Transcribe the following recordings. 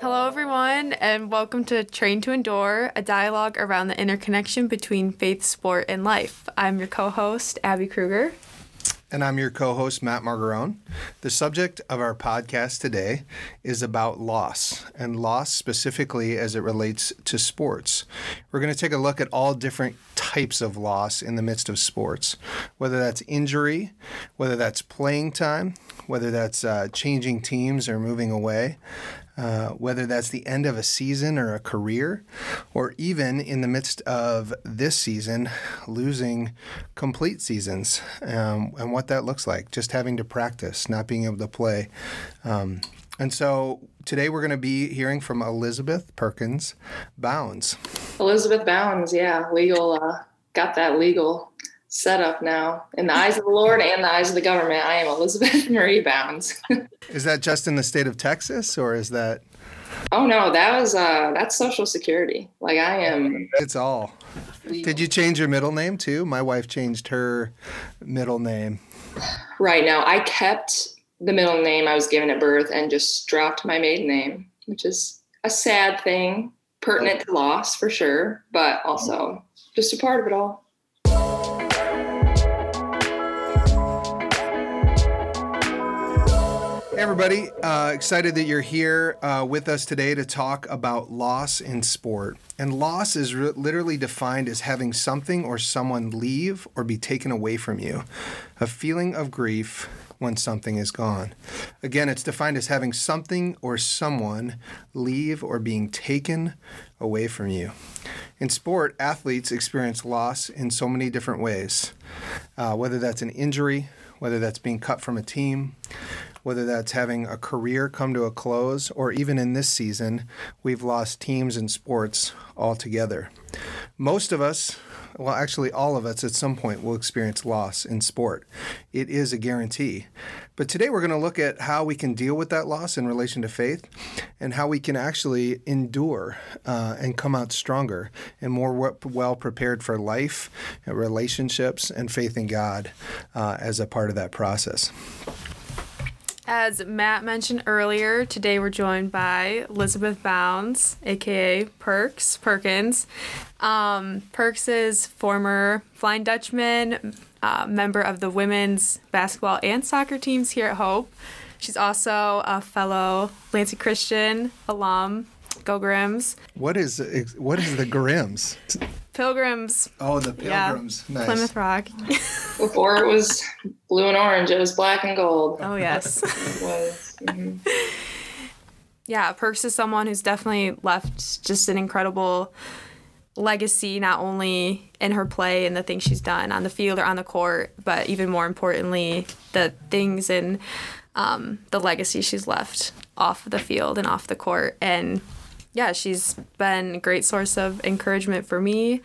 Hello, everyone, and welcome to Train to Endure, a dialogue around the interconnection between faith, sport, and life. I'm your co host, Abby Kruger. And I'm your co host, Matt Margarone. The subject of our podcast today is about loss, and loss specifically as it relates to sports. We're going to take a look at all different types of loss in the midst of sports, whether that's injury, whether that's playing time, whether that's uh, changing teams or moving away. Uh, whether that's the end of a season or a career, or even in the midst of this season, losing complete seasons, um, and what that looks like, just having to practice, not being able to play. Um, and so today we're going to be hearing from Elizabeth Perkins Bounds. Elizabeth Bounds, yeah, legal, uh, got that legal set up now. In the eyes of the Lord and the eyes of the government, I am Elizabeth Marie Bounds. is that just in the state of Texas or is that? Oh no, that was uh that's social security. Like I am It's all. Did you change your middle name too? My wife changed her middle name. Right now, I kept the middle name I was given at birth and just dropped my maiden name, which is a sad thing, pertinent to loss for sure, but also just a part of it all. Everybody, uh, excited that you're here uh, with us today to talk about loss in sport. And loss is re- literally defined as having something or someone leave or be taken away from you, a feeling of grief when something is gone. Again, it's defined as having something or someone leave or being taken away from you. In sport, athletes experience loss in so many different ways, uh, whether that's an injury, whether that's being cut from a team, whether that's having a career come to a close, or even in this season, we've lost teams and sports altogether. Most of us, well, actually, all of us at some point will experience loss in sport. It is a guarantee. But today we're going to look at how we can deal with that loss in relation to faith and how we can actually endure uh, and come out stronger and more well prepared for life, relationships, and faith in God uh, as a part of that process. As Matt mentioned earlier, today we're joined by Elizabeth Bounds, aka Perks Perkins. Um, Perks is former Flying Dutchman, uh, member of the women's basketball and soccer teams here at Hope. She's also a fellow Lansing Christian alum. Go Grims. What is what is the Grims? Pilgrims. Oh, the Pilgrims. Yeah. Nice. Plymouth Rock. Before it was blue and orange, it was black and gold. Oh, yes. it was. Mm-hmm. Yeah, Perks is someone who's definitely left just an incredible legacy, not only in her play and the things she's done on the field or on the court, but even more importantly, the things and um, the legacy she's left off the field and off the court. And yeah, she's been a great source of encouragement for me,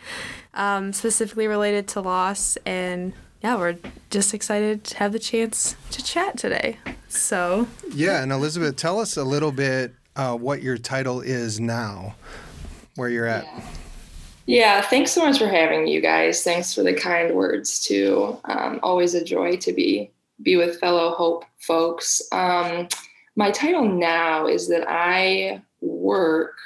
um, specifically related to loss. And yeah, we're just excited to have the chance to chat today. So, yeah, and Elizabeth, tell us a little bit uh, what your title is now, where you're at. Yeah. yeah. thanks so much for having you guys. Thanks for the kind words too. Um, always a joy to be be with fellow Hope folks. Um, my title now is that I work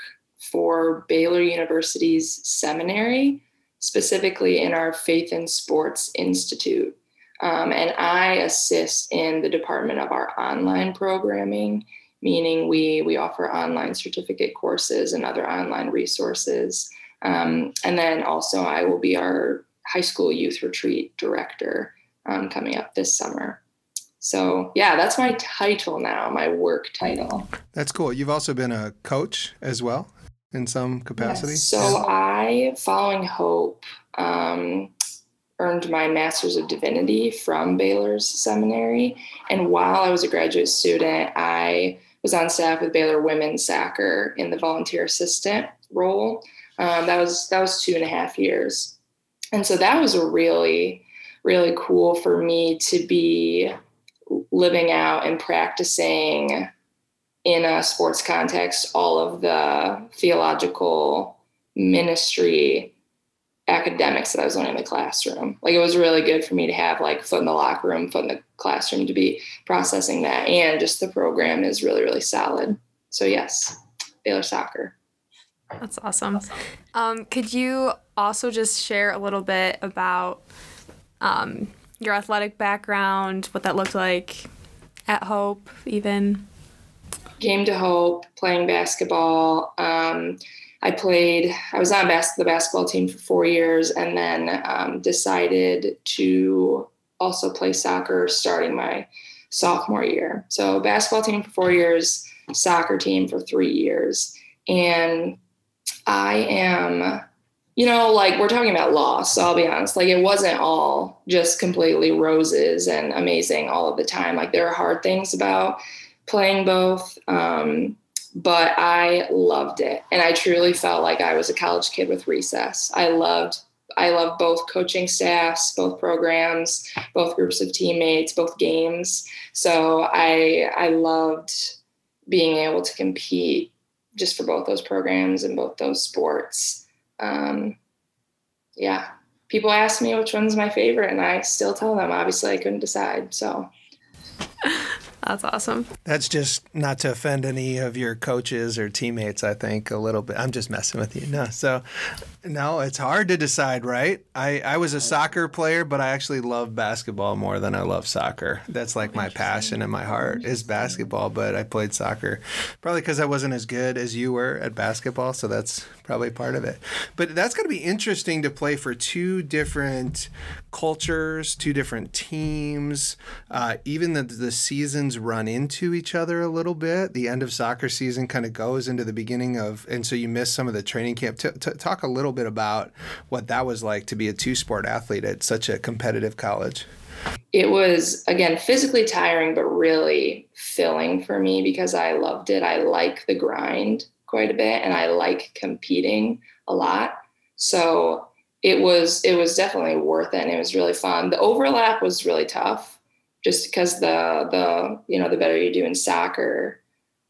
for Baylor University's seminary, specifically in our Faith and Sports Institute. Um, and I assist in the department of our online programming, meaning we, we offer online certificate courses and other online resources. Um, and then also, I will be our high school youth retreat director um, coming up this summer. So yeah, that's my title now, my work title. That's cool. You've also been a coach as well in some capacity. Yes. So I, following Hope, um, earned my Master's of Divinity from Baylor's seminary, and while I was a graduate student, I was on staff with Baylor Women's Soccer in the volunteer assistant role. Um, that was that was two and a half years, and so that was a really really cool for me to be living out and practicing in a sports context all of the theological ministry academics that I was learning in the classroom. Like it was really good for me to have like foot in the locker room, foot in the classroom to be processing that. And just the program is really, really solid. So yes, Baylor soccer. That's awesome. Um, could you also just share a little bit about um, your athletic background, what that looked like at Hope, even? Came to Hope playing basketball. Um, I played, I was on bas- the basketball team for four years and then um, decided to also play soccer starting my sophomore year. So, basketball team for four years, soccer team for three years. And I am, you know, like we're talking about loss. I'll be honest, like it wasn't all just completely roses and amazing all of the time. Like, there are hard things about playing both. Um, but I loved it. And I truly felt like I was a college kid with recess. I loved I loved both coaching staffs, both programs, both groups of teammates, both games. So I I loved being able to compete just for both those programs and both those sports. Um, yeah, people ask me which one's my favorite, and I still tell them. Obviously, I couldn't decide. So that's awesome. That's just not to offend any of your coaches or teammates, I think, a little bit. I'm just messing with you. No. So, no, it's hard to decide, right? I, I was a soccer player, but I actually love basketball more than I love soccer. That's like my passion in my heart is basketball, but I played soccer probably because I wasn't as good as you were at basketball. So, that's probably part of it. But that's going to be interesting to play for two different cultures, two different teams, uh, even the, the seasons run into each other a little bit. The end of soccer season kind of goes into the beginning of, and so you miss some of the training camp. T- t- talk a little bit about what that was like to be a two sport athlete at such a competitive college. It was, again, physically tiring, but really filling for me because I loved it. I like the grind quite a bit and I like competing a lot. So it was it was definitely worth it and it was really fun. The overlap was really tough just because the the you know the better you do in soccer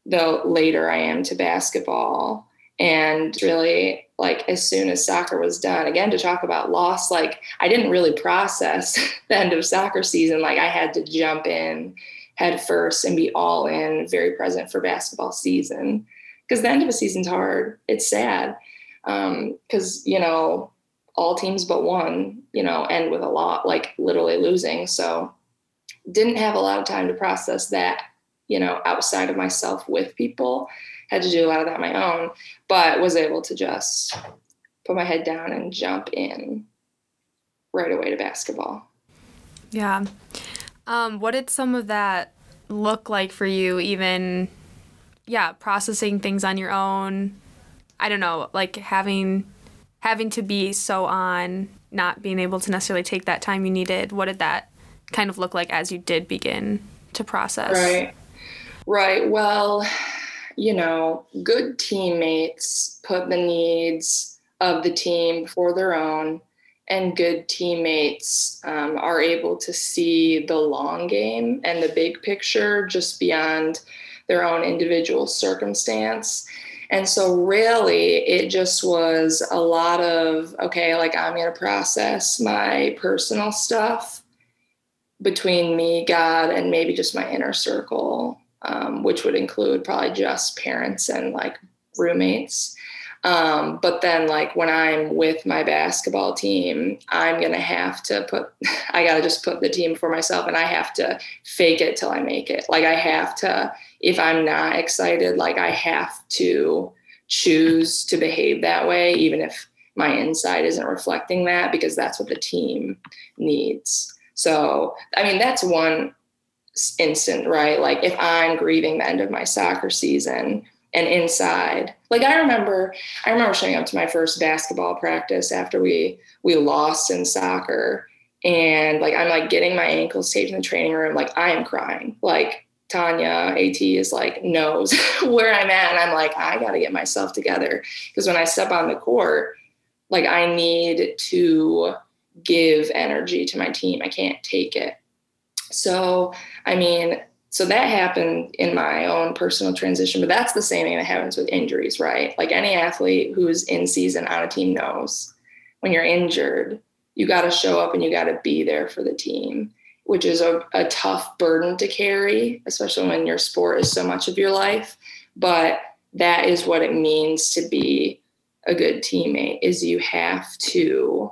the later i am to basketball. And really like as soon as soccer was done again to talk about loss like i didn't really process the end of soccer season. Like i had to jump in head first and be all in very present for basketball season because the end of a season's hard. It's sad because um, you know all teams but one you know end with a lot like literally losing so didn't have a lot of time to process that, you know, outside of myself with people. Had to do a lot of that on my own, but was able to just put my head down and jump in right away to basketball. Yeah. Um, what did some of that look like for you, even, yeah, processing things on your own? I don't know, like having having to be so on, not being able to necessarily take that time you needed. What did that kind of look like as you did begin to process? Right. Right. Well, you know, good teammates put the needs of the team before their own, and good teammates um, are able to see the long game and the big picture just beyond their own individual circumstance. And so, really, it just was a lot of, okay, like I'm going to process my personal stuff between me, God, and maybe just my inner circle, um, which would include probably just parents and like roommates. Um, but then, like when I'm with my basketball team, I'm gonna have to put, I gotta just put the team for myself, and I have to fake it till I make it. Like I have to, if I'm not excited, like I have to choose to behave that way, even if my inside isn't reflecting that, because that's what the team needs. So, I mean, that's one instant, right? Like if I'm grieving the end of my soccer season and inside, like I remember, I remember showing up to my first basketball practice after we we lost in soccer, and like I'm like getting my ankles taped in the training room, like I am crying, like. Tanya AT is like knows where I'm at. And I'm like, I got to get myself together. Because when I step on the court, like I need to give energy to my team. I can't take it. So, I mean, so that happened in my own personal transition, but that's the same thing that happens with injuries, right? Like any athlete who's in season on a team knows when you're injured, you got to show up and you got to be there for the team, which is a, a tough burden to carry, especially when your sport is so much of your life. But that is what it means to be a good teammate is you have to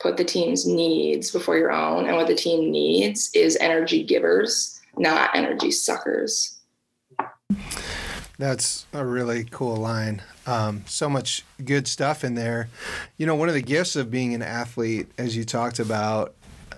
put the team's needs before your own. And what the team needs is energy givers not energy suckers. That's a really cool line. Um, so much good stuff in there. You know one of the gifts of being an athlete as you talked about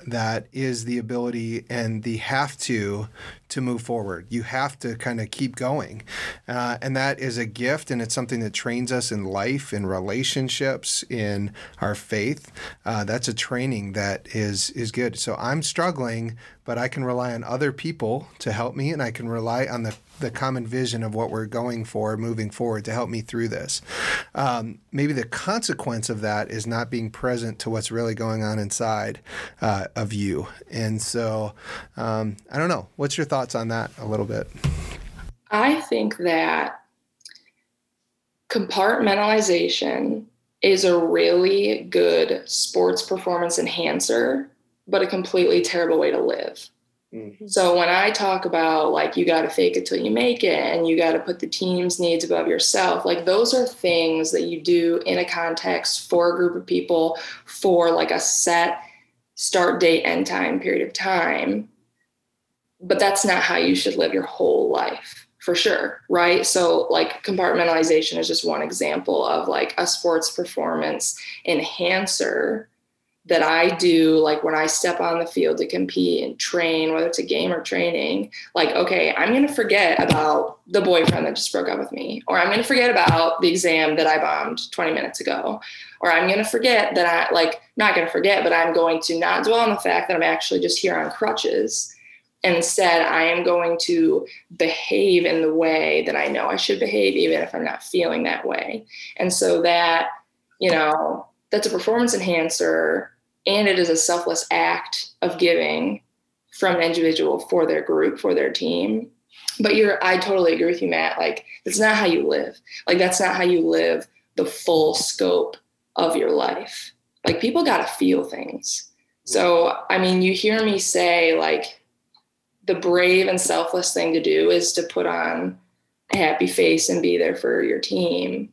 that is the ability and the have to to move forward. You have to kind of keep going. Uh, and that is a gift, and it's something that trains us in life, in relationships, in our faith. Uh, that's a training that is, is good. So I'm struggling, but I can rely on other people to help me, and I can rely on the the common vision of what we're going for moving forward to help me through this. Um, maybe the consequence of that is not being present to what's really going on inside uh, of you. And so, um, I don't know. What's your thoughts on that a little bit? I think that compartmentalization is a really good sports performance enhancer, but a completely terrible way to live. Mm-hmm. So when I talk about like you got to fake it till you make it and you got to put the team's needs above yourself, like those are things that you do in a context for a group of people for like a set start date end time period of time. But that's not how you should live your whole life for sure, right? So like compartmentalization is just one example of like a sports performance enhancer that I do, like when I step on the field to compete and train, whether it's a game or training, like, okay, I'm going to forget about the boyfriend that just broke up with me, or I'm going to forget about the exam that I bombed 20 minutes ago, or I'm going to forget that I, like, not going to forget, but I'm going to not dwell on the fact that I'm actually just here on crutches. Instead, I am going to behave in the way that I know I should behave, even if I'm not feeling that way. And so that, you know, that's a performance enhancer and it is a selfless act of giving from an individual for their group for their team. But you're i totally agree with you matt. Like that's not how you live. Like that's not how you live the full scope of your life. Like people got to feel things. So i mean you hear me say like the brave and selfless thing to do is to put on a happy face and be there for your team.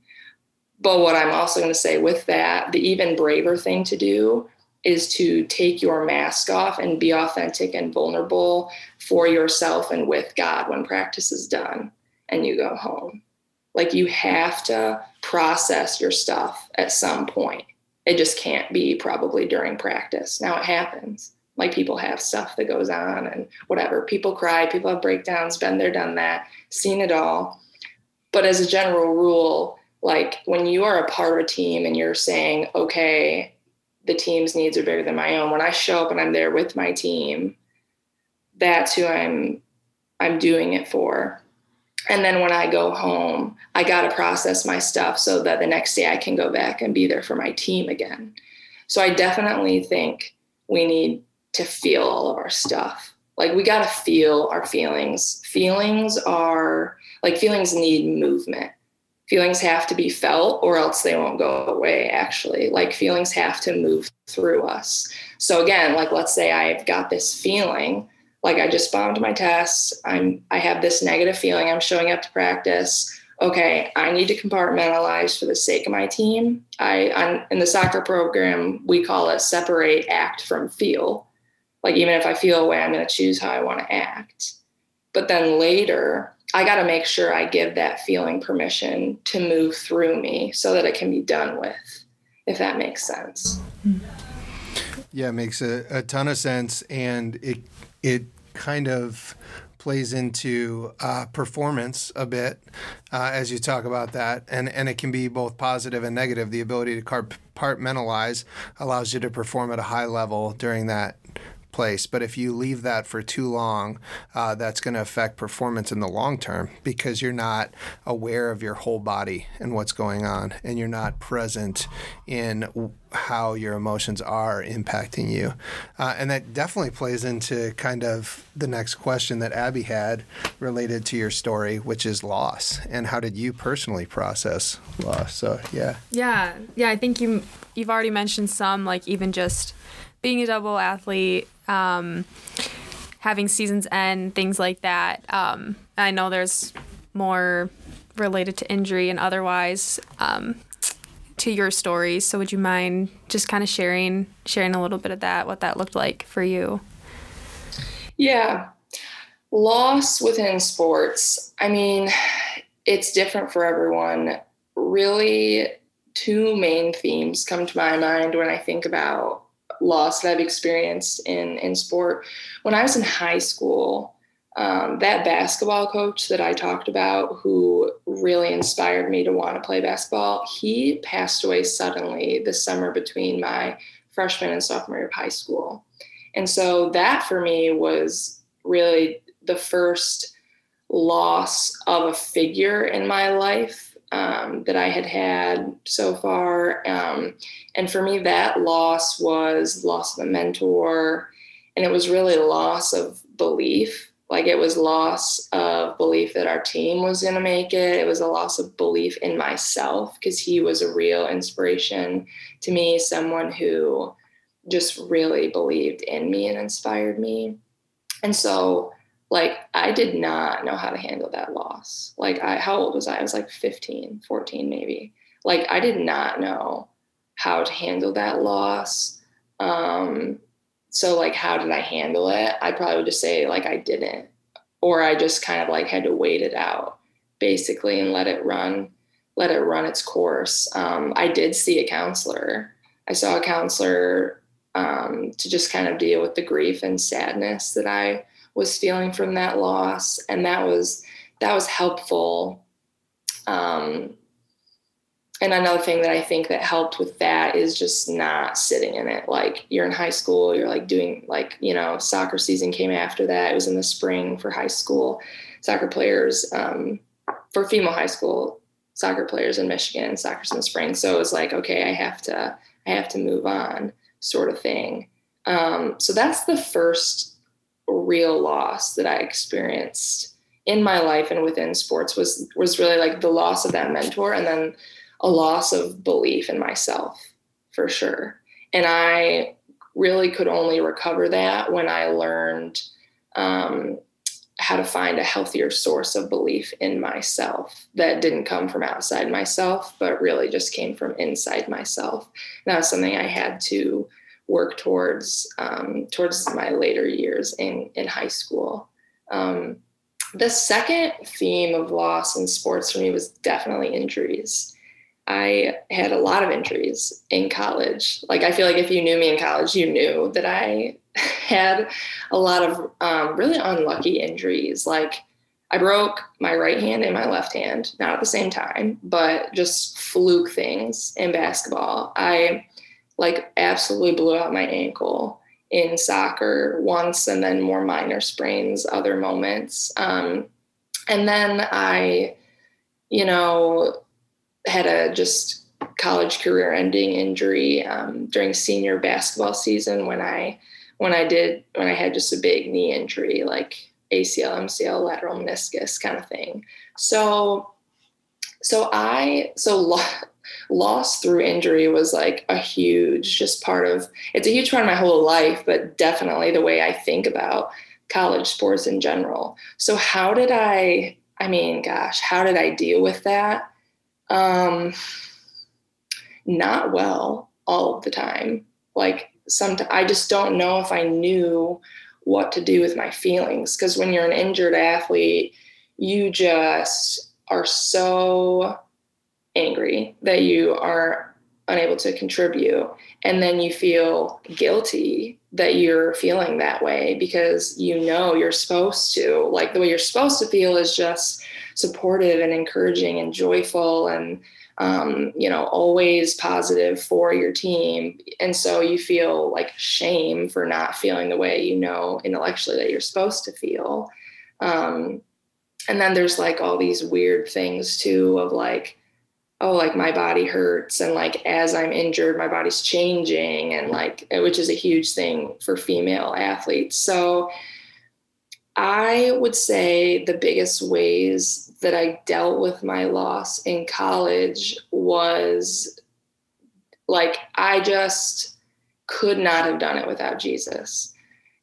But what i'm also going to say with that the even braver thing to do is to take your mask off and be authentic and vulnerable for yourself and with God when practice is done and you go home. Like you have to process your stuff at some point. It just can't be probably during practice. Now it happens. Like people have stuff that goes on and whatever. People cry, people have breakdowns, been there, done that, seen it all. But as a general rule, like when you are a part of a team and you're saying, okay, the team's needs are bigger than my own. When I show up and I'm there with my team, that's who I'm I'm doing it for. And then when I go home, I got to process my stuff so that the next day I can go back and be there for my team again. So I definitely think we need to feel all of our stuff. Like we got to feel our feelings. Feelings are like feelings need movement feelings have to be felt or else they won't go away actually. Like feelings have to move through us. So again like let's say i've got this feeling like i just bombed my tests i'm i have this negative feeling. I'm showing up to practice. Okay i need to compartmentalize for the sake of my team. I on, in the soccer program we call it separate act from feel. Like even if i feel a way i'm going to choose how i want to act. But then later I got to make sure I give that feeling permission to move through me so that it can be done with, if that makes sense. Yeah, it makes a, a ton of sense. And it, it kind of plays into uh, performance a bit uh, as you talk about that. And, and it can be both positive and negative. The ability to compartmentalize allows you to perform at a high level during that place. But if you leave that for too long, uh, that's going to affect performance in the long term because you're not aware of your whole body and what's going on, and you're not present in how your emotions are impacting you. Uh, and that definitely plays into kind of the next question that Abby had related to your story, which is loss. And how did you personally process loss? So, yeah. Yeah. Yeah. I think you, you've already mentioned some, like even just being a double athlete, um, having seasons end, things like that. Um, I know there's more related to injury and otherwise. Um, to your stories. So would you mind just kind of sharing sharing a little bit of that, what that looked like for you? Yeah. Loss within sports. I mean, it's different for everyone. Really two main themes come to my mind when I think about loss that I've experienced in in sport. When I was in high school, um, that basketball coach that I talked about, who really inspired me to want to play basketball, he passed away suddenly this summer between my freshman and sophomore year of high school. And so that for me was really the first loss of a figure in my life um, that I had had so far. Um, and for me, that loss was loss of a mentor, and it was really loss of belief. Like it was loss of belief that our team was going to make it. It was a loss of belief in myself because he was a real inspiration to me someone who just really believed in me and inspired me. And so like i did not know how to handle that loss. Like i how old was i? I was like 15 14 maybe. Like i did not know how to handle that loss. Um so like how did i handle it? I probably would just say like i didn't. Or i just kind of like had to wait it out basically and let it run let it run its course. Um, i did see a counselor. I saw a counselor um, to just kind of deal with the grief and sadness that i was feeling from that loss and that was that was helpful um, and another thing that I think that helped with that is just not sitting in it. Like you're in high school, you're like doing like, you know, soccer season came after that. It was in the spring for high school soccer players, um, for female high school soccer players in Michigan, soccer's in the spring. So it was like, okay, I have to, I have to move on sort of thing. Um, so that's the first real loss that I experienced in my life and within sports was, was really like the loss of that mentor. And then a loss of belief in myself for sure. And I really could only recover that when I learned um, how to find a healthier source of belief in myself that didn't come from outside myself, but really just came from inside myself. And that was something I had to work towards um, towards my later years in in high school. Um, the second theme of loss in sports for me was definitely injuries. I had a lot of injuries in college. Like, I feel like if you knew me in college, you knew that I had a lot of um, really unlucky injuries. Like, I broke my right hand and my left hand, not at the same time, but just fluke things in basketball. I like absolutely blew out my ankle in soccer once and then more minor sprains other moments. Um, and then I, you know, had a just college career ending injury um, during senior basketball season when I when I did when I had just a big knee injury like ACL, MCL, lateral meniscus kind of thing. So so I so loss through injury was like a huge just part of it's a huge part of my whole life, but definitely the way I think about college sports in general. So how did I I mean, gosh, how did I deal with that? Um, not well all of the time. Like some, I just don't know if I knew what to do with my feelings because when you're an injured athlete, you just are so angry that you are unable to contribute. And then you feel guilty that you're feeling that way because you know you're supposed to. Like the way you're supposed to feel is just supportive and encouraging and joyful and um, you know always positive for your team. And so you feel like shame for not feeling the way you know intellectually that you're supposed to feel. Um, and then there's like all these weird things too of like oh like my body hurts and like as i'm injured my body's changing and like eh, which is a huge thing for female athletes. So i would say the biggest ways that i dealt with my loss in college was like i just could not have done it without jesus.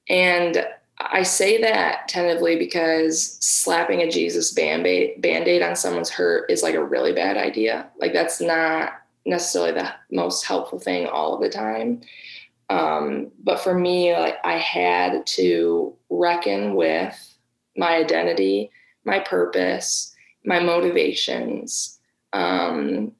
And I say that tentatively because slapping a Jesus band-aid, on someone's hurt is like a really bad idea. Like that's not necessarily the most helpful thing all of the time. Um, but for me, like I had to reckon with my identity, my purpose, my motivations. Um,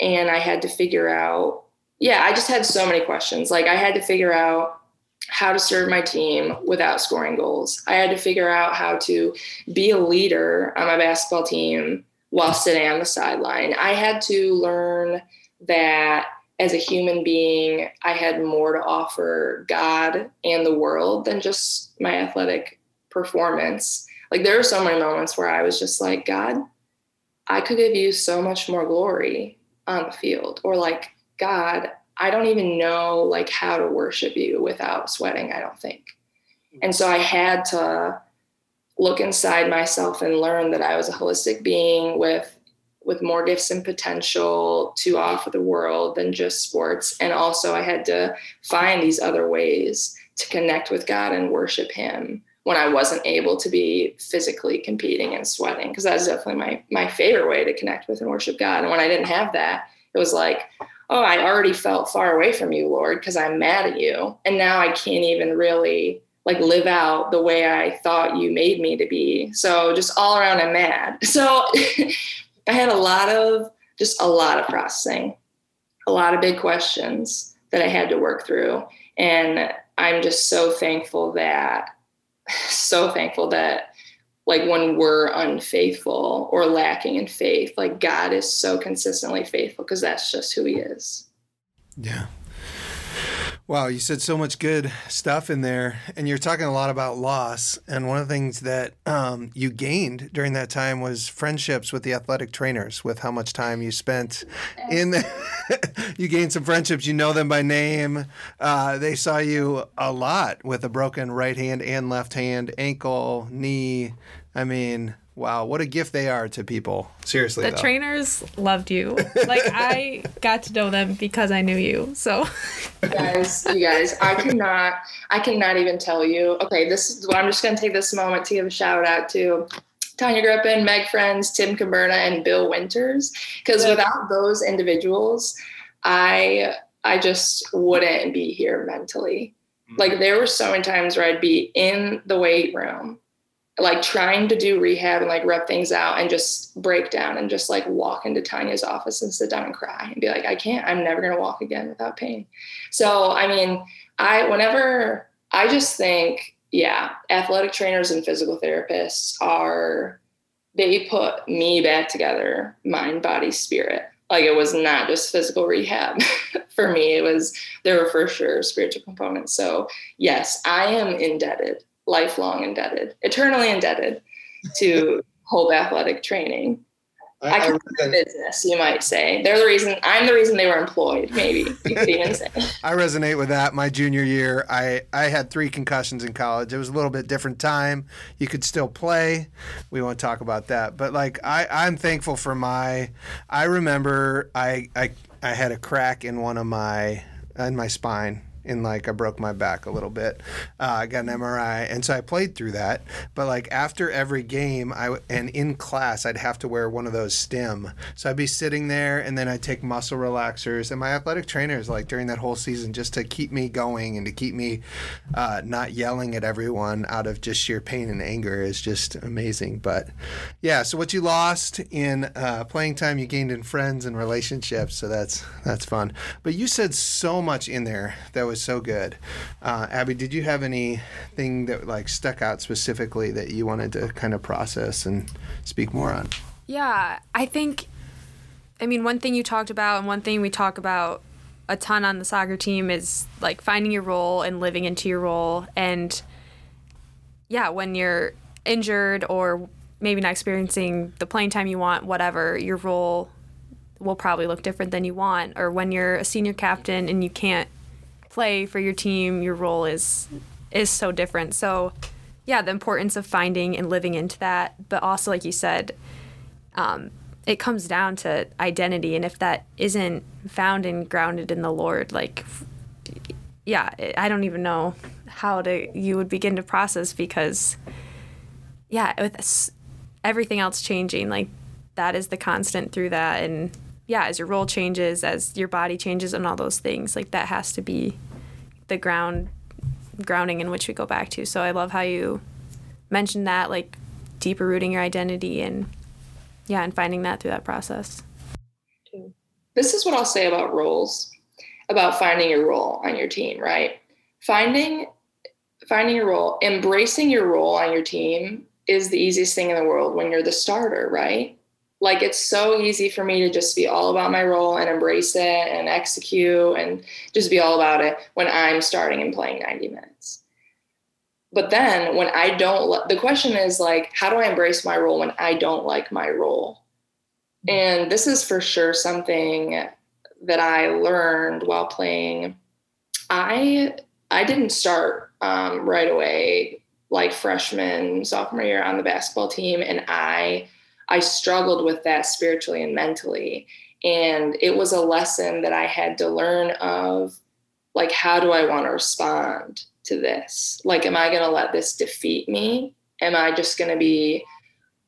and I had to figure out, yeah, I just had so many questions. Like I had to figure out how to serve my team without scoring goals. I had to figure out how to be a leader on my basketball team while sitting on the sideline. I had to learn that as a human being, I had more to offer God and the world than just my athletic performance. Like there were so many moments where I was just like, God, I could give you so much more glory on the field. Or like, God, I don't even know like how to worship you without sweating, I don't think. Hmm. And so I had to look inside myself and learn that I was a holistic being with with more gifts and potential to offer the world than just sports. And also I had to find these other ways to connect with God and worship him when I wasn't able to be physically competing and sweating. Because that's definitely my my favorite way to connect with and worship God. And when I didn't have that, it was like, oh, I already felt far away from you, Lord, because I'm mad at you. And now I can't even really like live out the way I thought you made me to be. So just all around, I'm mad. So I had a lot of, just a lot of processing, a lot of big questions that I had to work through. And I'm just so thankful that, so thankful that like when we're unfaithful or lacking in faith like god is so consistently faithful because that's just who he is. Yeah Wow, you said so much good stuff in there, and you're talking a lot about loss. And one of the things that um, you gained during that time was friendships with the athletic trainers. With how much time you spent in, you gained some friendships. You know them by name. Uh, they saw you a lot with a broken right hand and left hand, ankle, knee. I mean, Wow, what a gift they are to people. Seriously. The though. trainers loved you. Like I got to know them because I knew you. So you guys, you guys, I cannot I cannot even tell you. Okay, this is well, I'm just gonna take this moment to give a shout out to Tanya Griffin, Meg Friends, Tim Koberna, and Bill Winters. Because without those individuals, I I just wouldn't be here mentally. Mm-hmm. Like there were so many times where I'd be in the weight room like trying to do rehab and like rep things out and just break down and just like walk into Tanya's office and sit down and cry and be like, I can't, I'm never gonna walk again without pain. So I mean, I whenever I just think, yeah, athletic trainers and physical therapists are they put me back together, mind, body, spirit. Like it was not just physical rehab for me. It was there were for sure spiritual components. So yes, I am indebted lifelong indebted, eternally indebted to Hope Athletic Training. I, I can I business, you might say. They're the reason. I'm the reason they were employed. Maybe you could even say. I resonate with that. My junior year, I I had three concussions in college. It was a little bit different time. You could still play. We won't talk about that. But like I, I'm thankful for my. I remember I I I had a crack in one of my in my spine in like I broke my back a little bit. Uh, I got an MRI, and so I played through that. But like after every game, I and in class, I'd have to wear one of those stim. So I'd be sitting there, and then I'd take muscle relaxers. And my athletic trainers, like during that whole season, just to keep me going and to keep me uh, not yelling at everyone out of just sheer pain and anger, is just amazing. But yeah, so what you lost in uh, playing time, you gained in friends and relationships. So that's that's fun. But you said so much in there that was was so good. Uh, Abby, did you have anything that like stuck out specifically that you wanted to kind of process and speak more on? Yeah, I think. I mean, one thing you talked about, and one thing we talk about a ton on the soccer team is like finding your role and living into your role. And yeah, when you're injured or maybe not experiencing the playing time you want, whatever, your role will probably look different than you want. Or when you're a senior captain and you can't play for your team, your role is is so different. So yeah, the importance of finding and living into that, but also like you said, um, it comes down to identity, and if that isn't found and grounded in the Lord, like yeah, I don't even know how to you would begin to process because yeah, with everything else changing, like that is the constant through that and yeah, as your role changes, as your body changes, and all those things, like that has to be the ground grounding in which we go back to. So I love how you mentioned that, like deeper rooting your identity and yeah, and finding that through that process. This is what I'll say about roles, about finding your role on your team, right? Finding finding your role, embracing your role on your team is the easiest thing in the world when you're the starter, right? Like it's so easy for me to just be all about my role and embrace it and execute and just be all about it when I'm starting and playing 90 minutes. But then when I don't, the question is like, how do I embrace my role when I don't like my role? And this is for sure something that I learned while playing. I I didn't start um, right away like freshman sophomore year on the basketball team, and I I struggled with that spiritually and mentally. And it was a lesson that I had to learn of like, how do I want to respond to this? Like, am I going to let this defeat me? Am I just going to be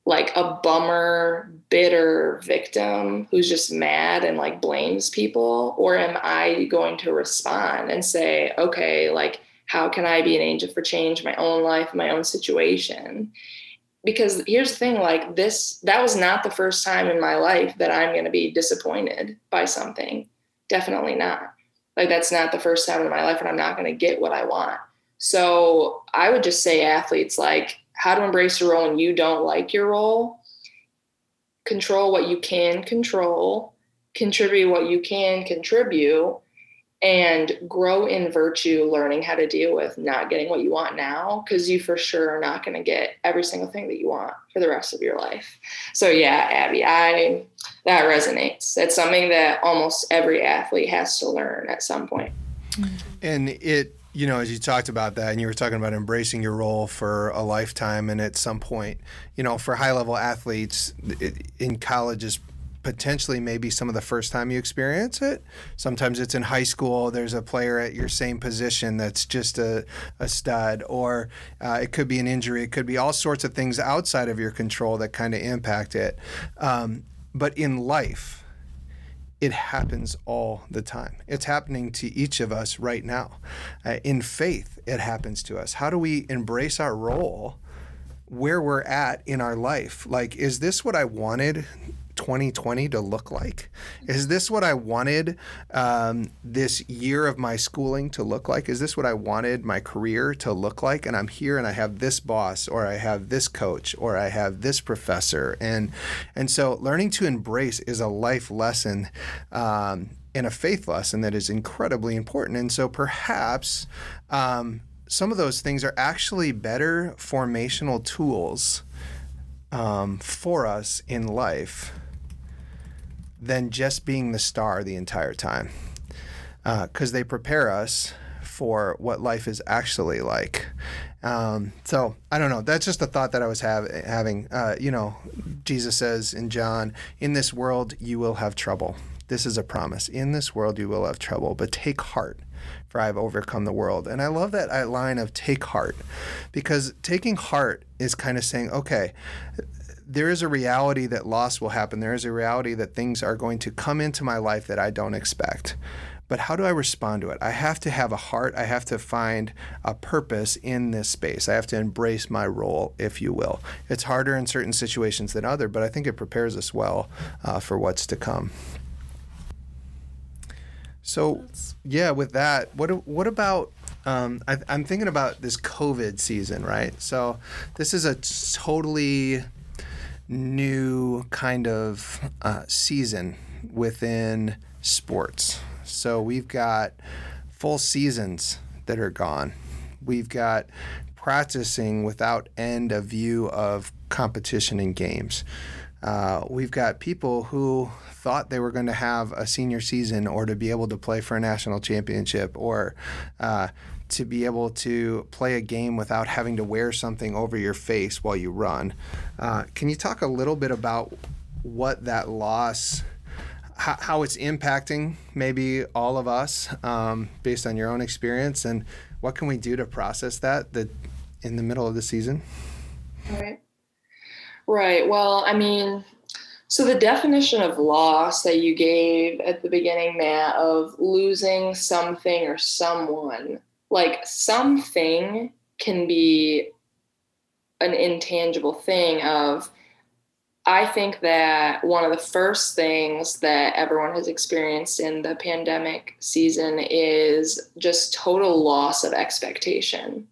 like a bummer, bitter victim who's just mad and like blames people? Or am I going to respond and say, okay, like, how can I be an angel for change, my own life, my own situation? Because here's the thing like this that was not the first time in my life that i'm going to be disappointed by something. Definitely not. Like that's not the first time in my life when i'm not going to get what i want. So i would just say athletes like how to embrace your role when you don't like your role. Control what you can control. Contribute what you can contribute and grow in virtue learning how to deal with not getting what you want now because you for sure are not going to get every single thing that you want for the rest of your life so yeah abby i that resonates that's something that almost every athlete has to learn at some point. and it you know as you talked about that and you were talking about embracing your role for a lifetime and at some point you know for high level athletes in college is potentially maybe some of the first time you experience it. Sometimes it's in high school. There's a player at your same position that's just a, a stud, or uh, it could be an injury. It could be all sorts of things outside of your control that kind of impact it. Um, but in life, it happens all the time. It's happening to each of us right now. Uh, in faith, it happens to us. How do we embrace our role? where we're at in our life. Like, is this what I wanted 2020 to look like? Is this what I wanted um, this year of my schooling to look like? Is this what I wanted my career to look like? And I'm here and I have this boss, or I have this coach, or I have this professor, and and so learning to embrace is a life lesson. Um, and a faith lesson that is incredibly important. And so perhaps um, some of those things are actually better formational tools um, for us in life than just being the star the entire time. Because uh, they prepare us for what life is actually like. Um, so I don't know. That's just a thought that I was have, having. Uh, you know, Jesus says in John, "In this world you will have trouble." This is a promise. In this world you will have trouble, but take heart, for I have overcome the world. And I love that line of "take heart," because taking heart is kind of saying, "Okay, there is a reality that loss will happen. There is a reality that things are going to come into my life that I don't expect. But how do I respond to it? I have to have a heart. I have to find a purpose in this space. I have to embrace my role, if you will. It's harder in certain situations than other, but I think it prepares us well uh, for what's to come. So, yeah, with that, what what about? Um, I, I'm thinking about this COVID season, right? So, this is a totally new kind of uh, season within sports. So we've got full seasons that are gone. We've got practicing without end of view of competition and games. Uh, we've got people who thought they were going to have a senior season or to be able to play for a national championship or uh, to be able to play a game without having to wear something over your face while you run. Uh, can you talk a little bit about what that loss? How, it's impacting maybe all of us um, based on your own experience and what can we do to process that that in the middle of the season right right well i mean so the definition of loss that you gave at the beginning matt of losing something or someone like something can be an intangible thing of I think that one of the first things that everyone has experienced in the pandemic season is just total loss of expectation.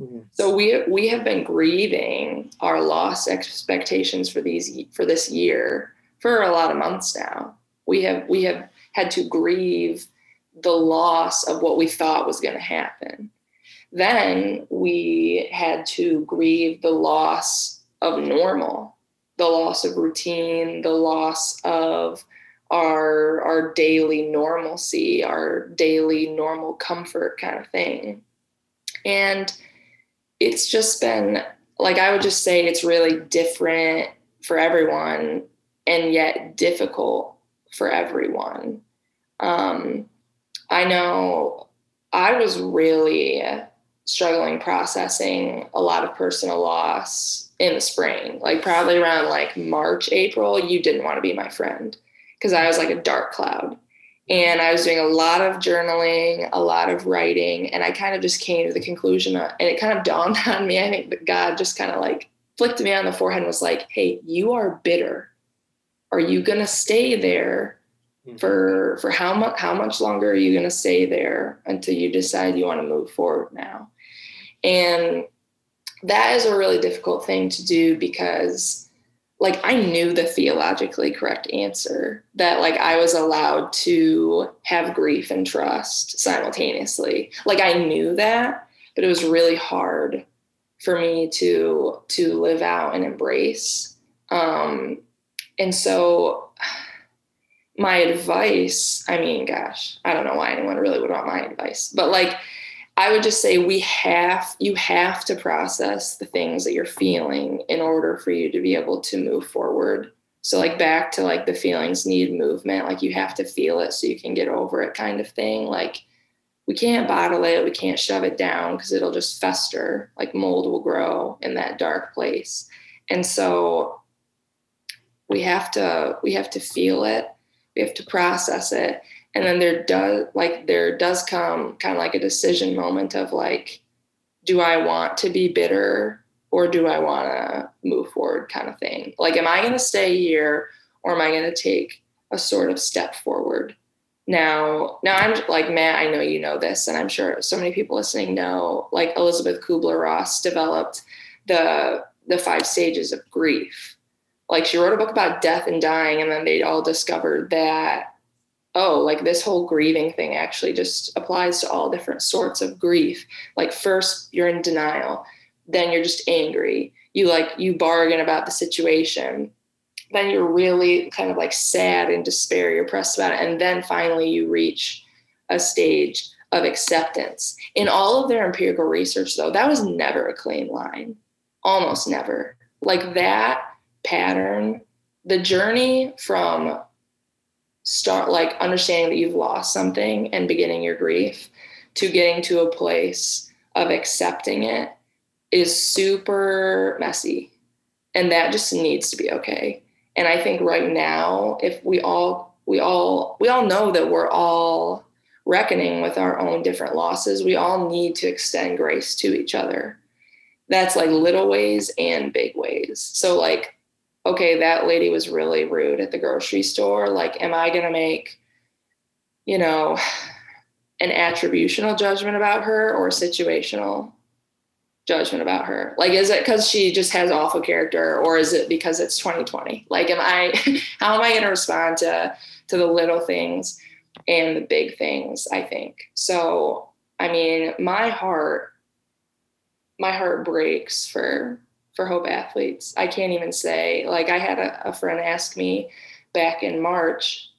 Mm-hmm. So we we have been grieving our lost expectations for these for this year for a lot of months now. We have we have had to grieve the loss of what we thought was going to happen. Then we had to grieve the loss of normal, the loss of routine, the loss of our our daily normalcy, our daily normal comfort kind of thing. And it's just been like I would just say it's really different for everyone and yet difficult for everyone. Um, I know I was really struggling processing a lot of personal loss in the spring, like probably around like March, April. You didn't want to be my friend because I was like a dark cloud. And I was doing a lot of journaling, a lot of writing, and I kind of just came to the conclusion, and it kind of dawned on me. I think that God just kind of like flicked me on the forehead and was like, "Hey, you are bitter. Are you gonna stay there. For for how much how much longer are you going to stay there until you decide you want to move forward now? And that is a really difficult thing to do because like i knew the theologically correct answer that like i was allowed to have grief and trust simultaneously. Like i knew that but it was really hard for me to to live out and embrace. Um and so my advice, I mean, gosh, I don't know why anyone really would want my advice, but like, I would just say we have, you have to process the things that you're feeling in order for you to be able to move forward. So, like, back to like the feelings need movement, like, you have to feel it so you can get over it, kind of thing. Like, we can't bottle it, we can't shove it down because it'll just fester, like, mold will grow in that dark place. And so, we have to, we have to feel it we have to process it. And then there does like there does come kind of like a decision moment of like do i want to be bitter or do i want to move forward kind of thing? Like am i going to stay here or am i going to take a sort of step forward? Now now i'm like matt i know you know this and i'm sure so many people listening know like elizabeth kubler-ross developed the the five stages of grief like she wrote a book about death and dying and then they all discovered that oh like this whole grieving thing actually just applies to all different sorts of grief. Like first you're in denial then you're just angry. You like you bargain about the situation then you're really kind of like sad and despair you're pressed about it and then finally you reach a stage of acceptance. In all of their empirical research though that was never a clean line. Almost never. Like that pattern, the journey from start like understanding that you've lost something and beginning your grief to getting to a place of accepting it is super messy. And that just needs to be okay. And I think right now, if we all, we all, we all know that we're all reckoning with our own different losses, we all need to extend grace to each other. That's like little ways and big ways. So, like, okay, that lady was really rude at the grocery store. Like, am I going to make, you know, an attributional judgment about her or situational judgment about her? Like, is it because she just has awful character, or is it because it's 2020? Like, am I, how am I going to respond to to the little things and the big things? I think so. I mean, my heart, my heart breaks for for Hope athletes. I can't even say. Like, I had a, a friend ask me back in March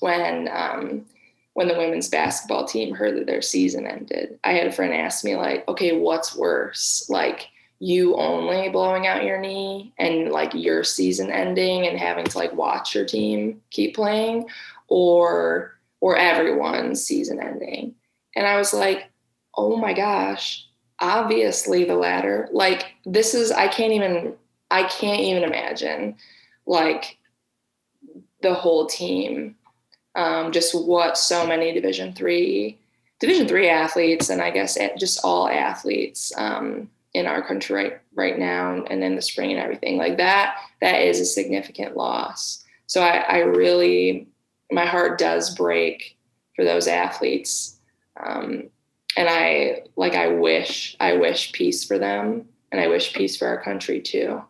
when um, when the women's basketball team heard that their season ended. I had a friend ask me like, okay, what's worse? Like you only blowing out your knee and like your season ending and having to like watch your team keep playing or or everyone's season ending. And I was like, "Oh my gosh, obviously the latter. Like this is I can't even I can't even imagine like the whole team um, just what so many division three division three athletes and i guess just all athletes um, in our country right right now and in the spring and everything like that that is a significant loss so i, I really my heart does break for those athletes um, and i like i wish i wish peace for them and i wish peace for our country too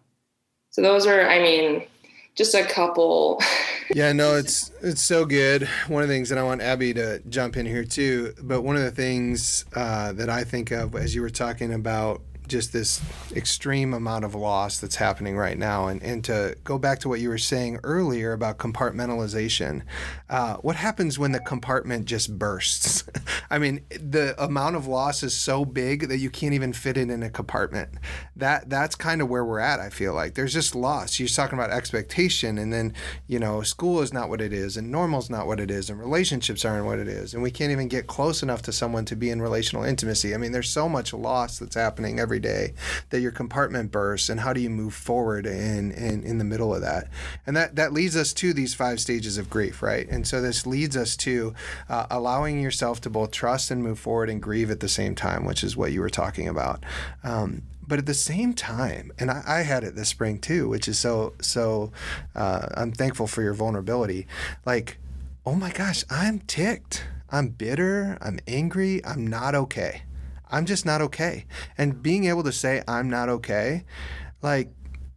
so those are i mean just a couple yeah, no, it's it's so good. One of the things, and I want Abby to jump in here too. But one of the things uh, that I think of as you were talking about just this extreme amount of loss that's happening right now. And, and to go back to what you were saying earlier about compartmentalization, uh, what happens when the compartment just bursts? I mean, the amount of loss is so big that you can't even fit it in a compartment. That that's kind of where we're at. I feel like there's just loss. You're talking about expectation, and then you know, school is not what it is, and normal is not what it is, and relationships aren't what it is, and we can't even get close enough to someone to be in relational intimacy. I mean, there's so much loss that's happening every day that your compartment bursts and how do you move forward in, in, in the middle of that and that that leads us to these five stages of grief right and so this leads us to uh, allowing yourself to both trust and move forward and grieve at the same time which is what you were talking about um, but at the same time, and I, I, had it this spring too, which is so so. Uh, I'm thankful for your vulnerability. Like, oh my gosh, I'm ticked. I'm bitter. I'm angry. I'm not okay. I'm just not okay. And being able to say I'm not okay, like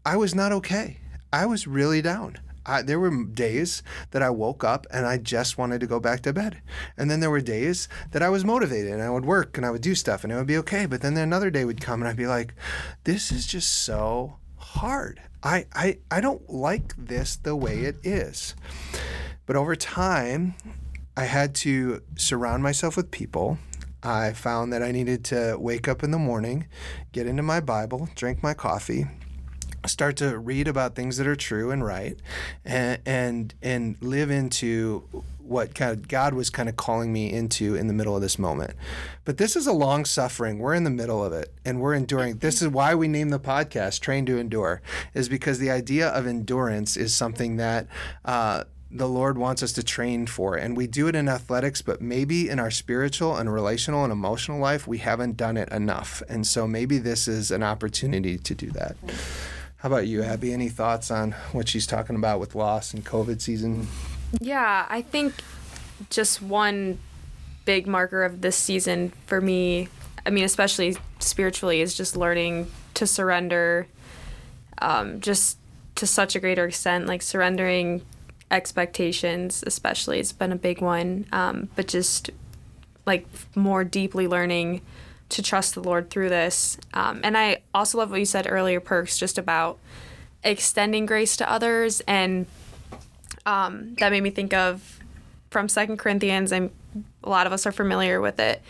I was not okay. I was really down. I, there were days that I woke up and I just wanted to go back to bed. And then there were days that I was motivated and I would work and I would do stuff and it would be okay. But then another day would come and I'd be like, this is just so hard. I, I, I don't like this the way it is. But over time, I had to surround myself with people I found that I needed to wake up in the morning, get into my Bible, drink my coffee, start to read about things that are true and right, and and, and live into what kind of God was kind of calling me into in the middle of this moment. But this is a long suffering. We're in the middle of it and we're enduring. This is why we name the podcast Train to Endure, is because the idea of endurance is something that uh, the Lord wants us to train for. And we do it in athletics, but maybe in our spiritual and relational and emotional life, we haven't done it enough. And so maybe this is an opportunity to do that. How about you, Abby? Any thoughts on what she's talking about with loss and COVID season? Yeah, I think just one big marker of this season for me, I mean, especially spiritually, is just learning to surrender um, just to such a greater extent, like surrendering expectations, especially, it's been a big one. Um, but just like more deeply learning to trust the Lord through this. Um, and I also love what you said earlier, Perks, just about extending grace to others. And um, that made me think of from Second Corinthians. I'm, a lot of us are familiar with it.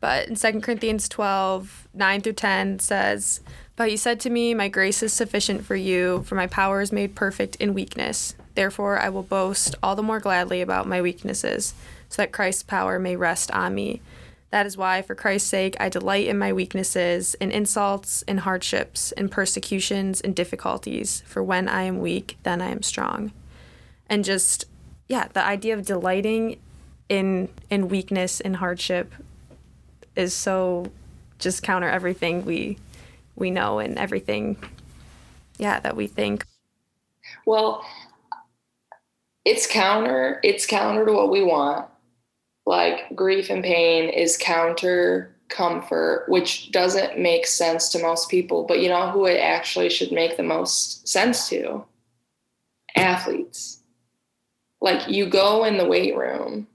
But in Second Corinthians 12, 9 through 10 says, But he said to me, My grace is sufficient for you, for my power is made perfect in weakness. Therefore, I will boast all the more gladly about my weaknesses, so that Christ's power may rest on me. That is why, for Christ's sake, I delight in my weaknesses, in insults, in hardships, in persecutions, in difficulties. For when I am weak, then I am strong. And just, yeah, the idea of delighting in in weakness and hardship is so just counter everything we we know and everything, yeah, that we think. Well, it's counter it's counter to what we want like grief and pain is counter comfort, which doesn't make sense to most people. But you know who it actually should make the most sense to? Athletes. Like you go in the weight room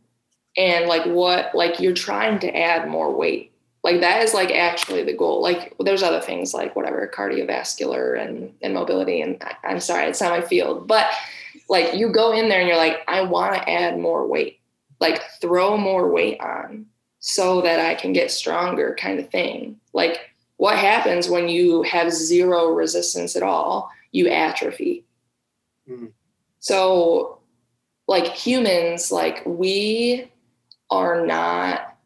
and like what, like you're trying to add more weight. Like that is like actually the goal. Like there's other things like whatever cardiovascular and, and mobility. And I, I'm sorry, it's not my field, but like you go in there and you're like, I want to add more weight, like throw more weight on so that I can get stronger, kind of thing. Like, what happens when you have zero resistance at all? You atrophy. Mm. So, like humans, like we are not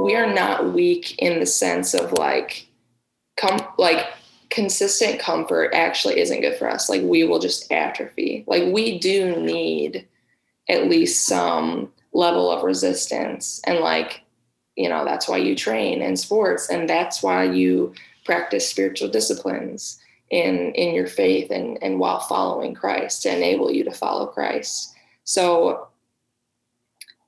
we are not weak in the sense of like come like consistent comfort actually isn't good for us. Like we will just atrophy. Like we do need at least some level of resistance and like you know that's why you train in sports and that's why you practice spiritual disciplines in in your faith and and while following Christ to enable you to follow Christ so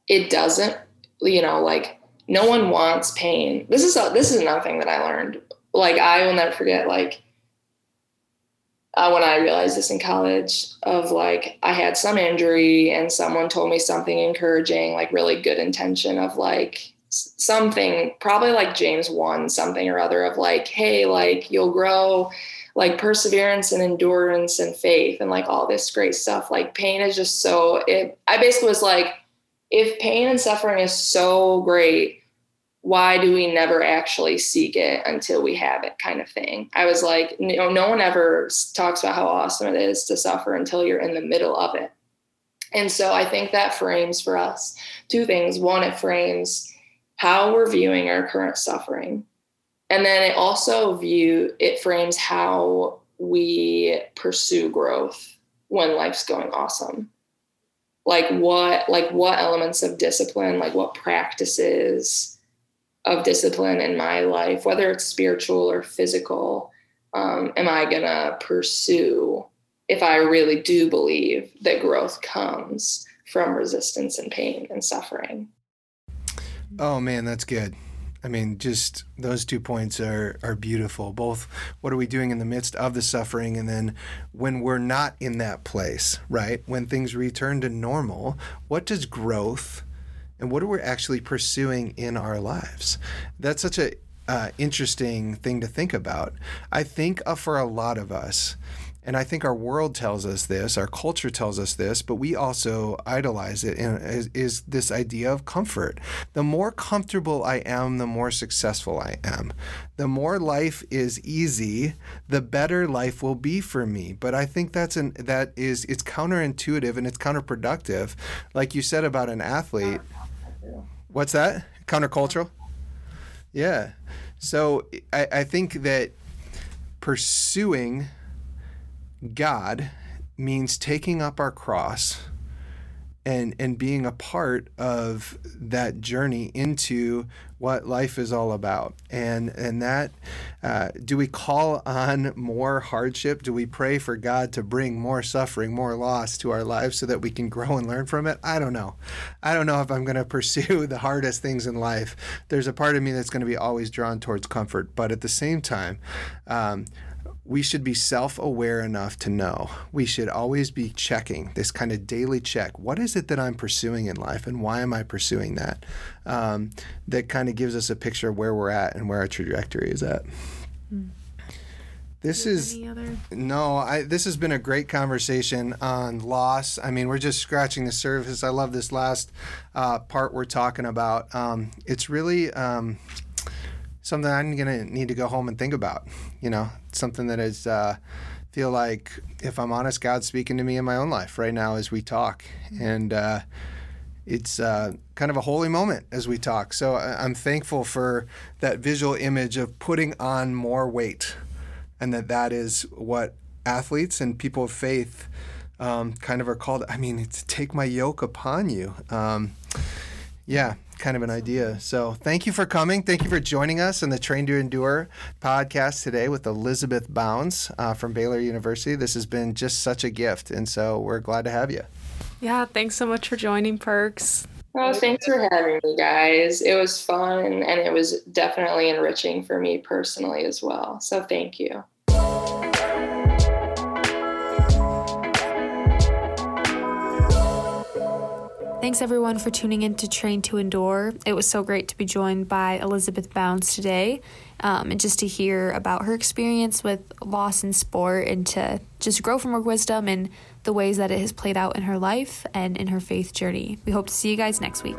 it doesn't you know like no one wants pain this is a, this is another thing that I learned like I will never forget like uh, when I realized this in college of like I had some injury and someone told me something encouraging, like really good intention of like something, probably like James 1, something or other of like, hey, like you'll grow like perseverance and endurance and faith and like all this great stuff. Like pain is just so it I basically was like, if pain and suffering is so great, why do we never actually seek it until we have it kind of thing? I was like you know no one ever talks about how awesome it is to suffer until you're in the middle of it. And so i think that frames for us two things. One it frames how we're viewing our current suffering. And then it also view it frames how we pursue growth when life's going awesome. Like what like what elements of discipline like what practices of discipline in my life, whether it's spiritual or physical, um, am I going to pursue if I really do believe that growth comes from resistance and pain and suffering? Oh man, that's good. I mean, just those two points are are beautiful. Both what are we doing in the midst of the suffering and then when we're not in that place, right? When things return to normal, what does growth and what are we actually pursuing in our lives? That's such a uh, interesting thing to think about. I think uh, for a lot of us, and I think our world tells us this, our culture tells us this, but we also idolize it, and is, is, this idea of comfort. The more comfortable I am, the more successful I am. The more life is easy, the better life will be for me. But I think that's an that is it's counterintuitive and it's counterproductive. Like you said about an athlete. What's that? Countercultural? Yeah. So I, I think that pursuing God means taking up our cross and and being a part of that journey into what life is all about. And and that uh, do we call on more hardship? Do we pray for god to bring more suffering more loss to our lives so that we can grow and learn from it? I don't know. I don't know if i'm going to pursue the hardest things in life. There's a part of me that's going to be always drawn towards comfort. But at the same time um, we should be self aware enough to know. We should always be checking this kind of daily check. What is it that I'm pursuing in life and why am I pursuing that? Um, that kind of gives us a picture of where we're at and where our trajectory is at. Hmm. This is no. I, this has been a great conversation on loss. I mean, we're just scratching the surface. I love this last uh, part we're talking about. Um, it's really um, something I'm gonna need to go home and think about. You know, something that is uh, feel like, if I'm honest, God's speaking to me in my own life right now as we talk, and uh, it's uh, kind of a holy moment as we talk. So I'm thankful for that visual image of putting on more weight, and that that is what athletes and people of faith um, kind of are called. I mean, to take my yoke upon you. Um, yeah, kind of an idea. So thank you for coming. Thank you for joining us on the Train to Endure podcast today with Elizabeth Bounds uh, from Baylor University. This has been just such a gift, and so we're glad to have you. Yeah, thanks so much for joining, Perks. Oh, thanks for having me, guys. It was fun and it was definitely enriching for me personally as well. So thank you. Thanks everyone for tuning in to Train to Endure. It was so great to be joined by Elizabeth Bounds today um, and just to hear about her experience with loss in sport and to just grow from her wisdom and the ways that it has played out in her life and in her faith journey. We hope to see you guys next week.